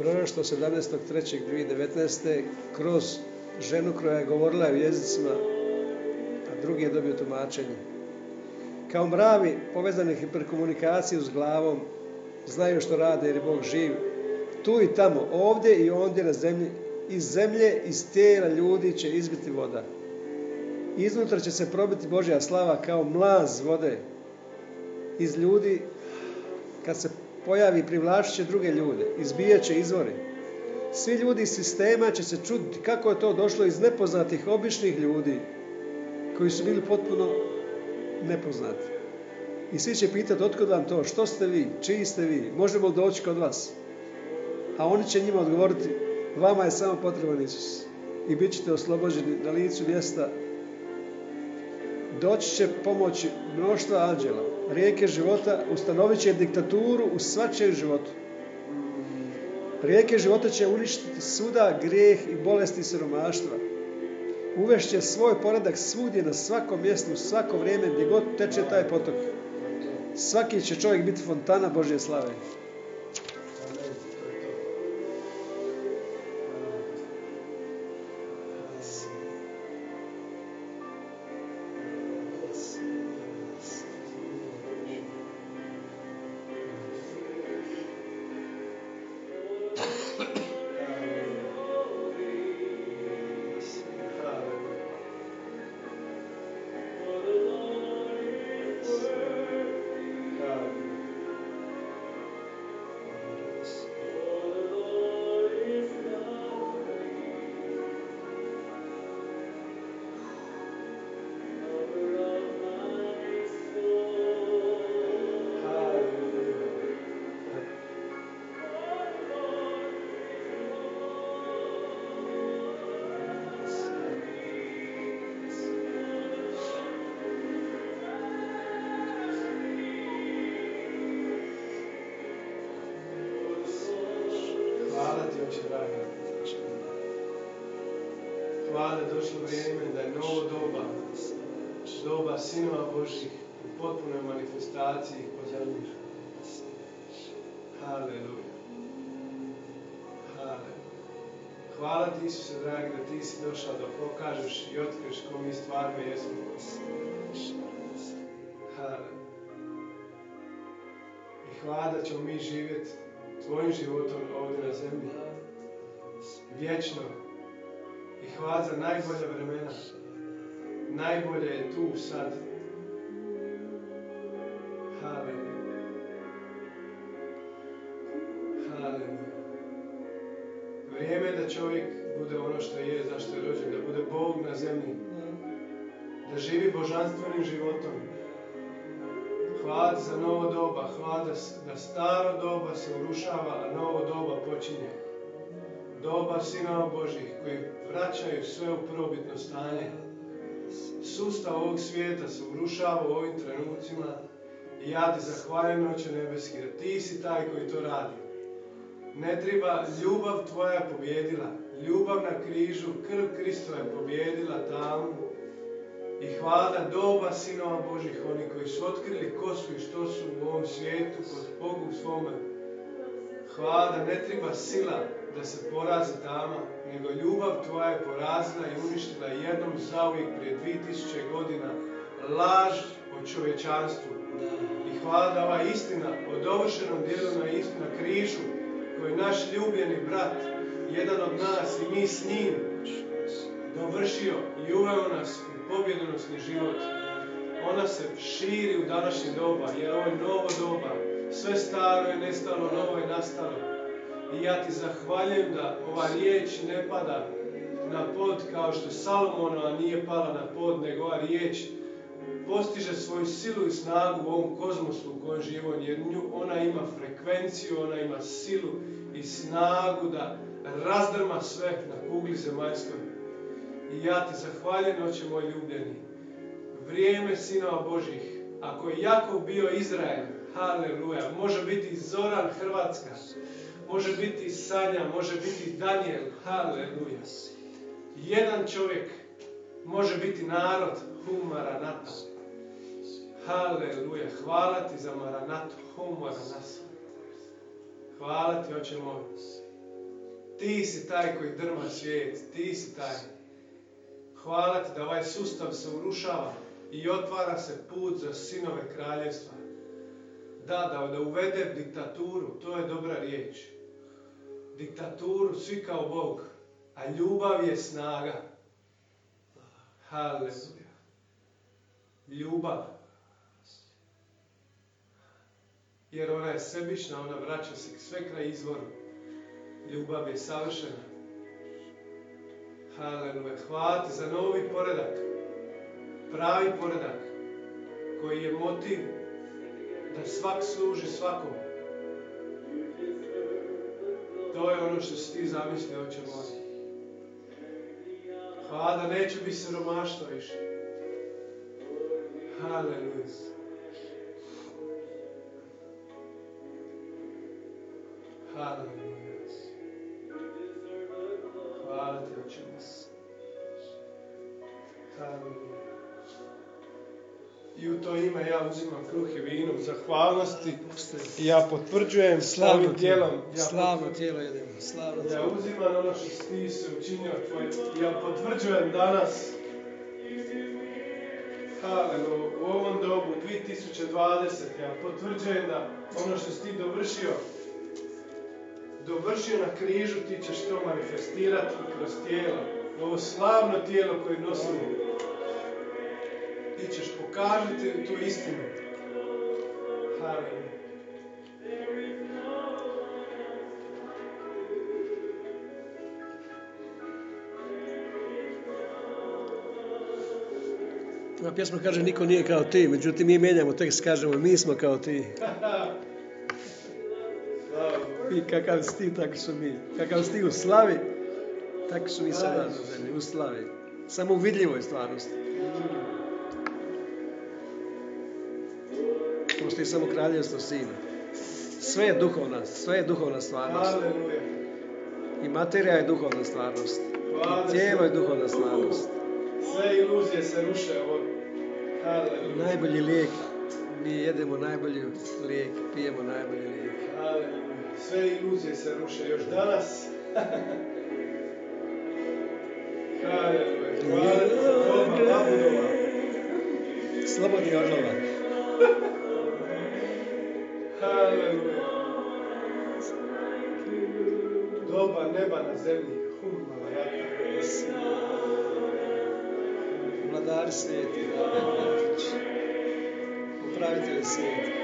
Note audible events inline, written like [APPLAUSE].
proroštvo 17.3.2019. kroz ženu koja je govorila u jezicima, a drugi je dobio tumačenje. Kao mravi povezani hiperkomunikaciju s glavom, znaju što rade jer je Bog živ. Tu i tamo, ovdje i ondje na zemlji, iz zemlje, iz tijela ljudi će izbiti voda. Iznutra će se probiti Božja slava kao mlaz vode. Iz ljudi, kad se pojavi, privlačit će druge ljude, izbijat će izvori. Svi ljudi iz sistema će se čuditi kako je to došlo iz nepoznatih običnih ljudi koji su bili potpuno nepoznati. I svi će pitati otkud vam to, što ste vi, čiji ste vi, možemo li doći kod vas? A oni će njima odgovoriti, vama je samo potreban Isus. I bit ćete oslobođeni na licu mjesta. Doći će pomoći mnoštva anđela, rijeke života, ustanovit će diktaturu u svačijem životu. Rijeke života će uništiti svuda grijeh i bolesti siromaštva. Uvešće svoj poredak svudje na svakom mjestu, svako vrijeme gdje god teče taj potok. Svaki će čovjek biti fontana Božje slave. Hvala oče dragi. Hvala da je došlo vrijeme da je novo doba, doba sinova Božih u potpunoj manifestaciji po zemlji. Haleluja. Haleluja. Hvala ti, Isuse dragi, da ti si došao da pokažeš i otkriješ ko mi stvarno jesmo. Haleluja. I hvala da ćemo mi živjeti tvojim životom ovdje na zemlji. Vječno. I hvala za najbolja vremena. Najbolje je tu sad. Haleluja. Haleluja. Vrijeme je da čovjek bude ono što je, zašto je rođen, da bude Bog na zemlji. Da živi božanstvenim životom. Hvala za novo doba, hvala da staro doba se urušava, a novo doba počinje. Doba sinova Božih koji vraćaju sve u prvobitno stanje. Sustav ovog svijeta se urušava u ovim trenucima i ja ti zahvaljujem Oče Nebeski da ti si taj koji to radi. Ne treba, ljubav tvoja je pobjedila, ljubav na križu, krv Kristova je pobjedila tamu i hvala doba sinova Božih, oni koji su otkrili ko su i što su u ovom svijetu, kod Bogu svome. Hvala ne treba sila da se porazi tama, nego ljubav tvoja je porazila i uništila jednom zauvijek prije 2000 godina laž o čovječanstvu. I hvala da ova istina o dovršenom djelu na, na križu, koji naš ljubljeni brat, jedan od nas i mi s njim, dovršio i uveo nas u pobjedonosni život. Ona se širi u današnje doba, jer ovo je novo doba. Sve staro je nestalo, novo je nastalo. I ja ti zahvaljujem da ova riječ ne pada na pod kao što Salomonova nije pala na pod, nego ova riječ postiže svoju silu i snagu u ovom kozmosu u kojem živi on, jer nju, ona ima frekvenciju, ona ima silu i snagu da razdrma sve na kugli zemaljskoj. I ja ti zahvaljujem, oče moj ljubljeni, vrijeme sinova Božih, ako je Jakov bio Izrael, haleluja, može biti Zoran Hrvatska, može biti Sanja, može biti Daniel, haleluja. Jedan čovjek može biti narod, hu Maranata. Haleluja, hvala ti za Maranatu, hu Maranatu. Hvala ti, oče moj. Ti si taj koji drma svijet, ti si taj. Hvala ti da ovaj sustav se urušava i otvara se put za sinove kraljevstva. Da, da, da uvede diktaturu, to je dobra riječ. Diktaturu, svi kao Bog, a ljubav je snaga. Haleluja. Ljubav. Jer ona je sebična, ona vraća se sve kraj izvoru. Ljubav je savršena. Haleluja. Hvala ti za novi poredak. Pravi poredak. Koji je motiv da svak služi svakom. To je ono što si ti zamislio, oče moj. Hvala da neće biti siromaštva više. Haleluja. Haleluja. Hvala ti, oče Haleluja. I u to ime ja uzimam kruh i vino u zahvalnosti. I ja potvrđujem slavim tijelom. Ja slavno tijelo jedemo. Slavno Ja uzimam ono što ti se učinio tvoj. Ja potvrđujem danas. Haleluja. U ovom dobu 2020. Ja potvrđujem da ono što si ti dovršio dovršio na križu, ti ćeš to manifestirati kroz tijelo. Ovo slavno tijelo koje nosimo. Ti ćeš pokazati tu istinu. Haleluja. Ova pjesma kaže niko nije kao ti, međutim mi mijenjamo tekst, kažemo mi smo kao ti. [LAUGHS] I kakav si ti, tako su mi. Kakav si ti u slavi, tako su mi sada na zemlji, u slavi. Samo u vidljivoj stvarnosti. Postoji samo kraljevstvo sina. Sve je duhovna, sve je duhovna stvarnost. I materija je duhovna stvarnost. I tijelo je duhovna stvarnost. Sve iluzije se ruše. Haleluja. Najbolji lijek, mi jedemo najbolji lijek, pijemo najbolji lijek. Sve iluzije se ruše još danas. [LAUGHS] Haleluja. Hvala. Slobodni orlova. [LAUGHS] Doba neba na zemlji. Vladar svijeti. Upravitelj svijeta.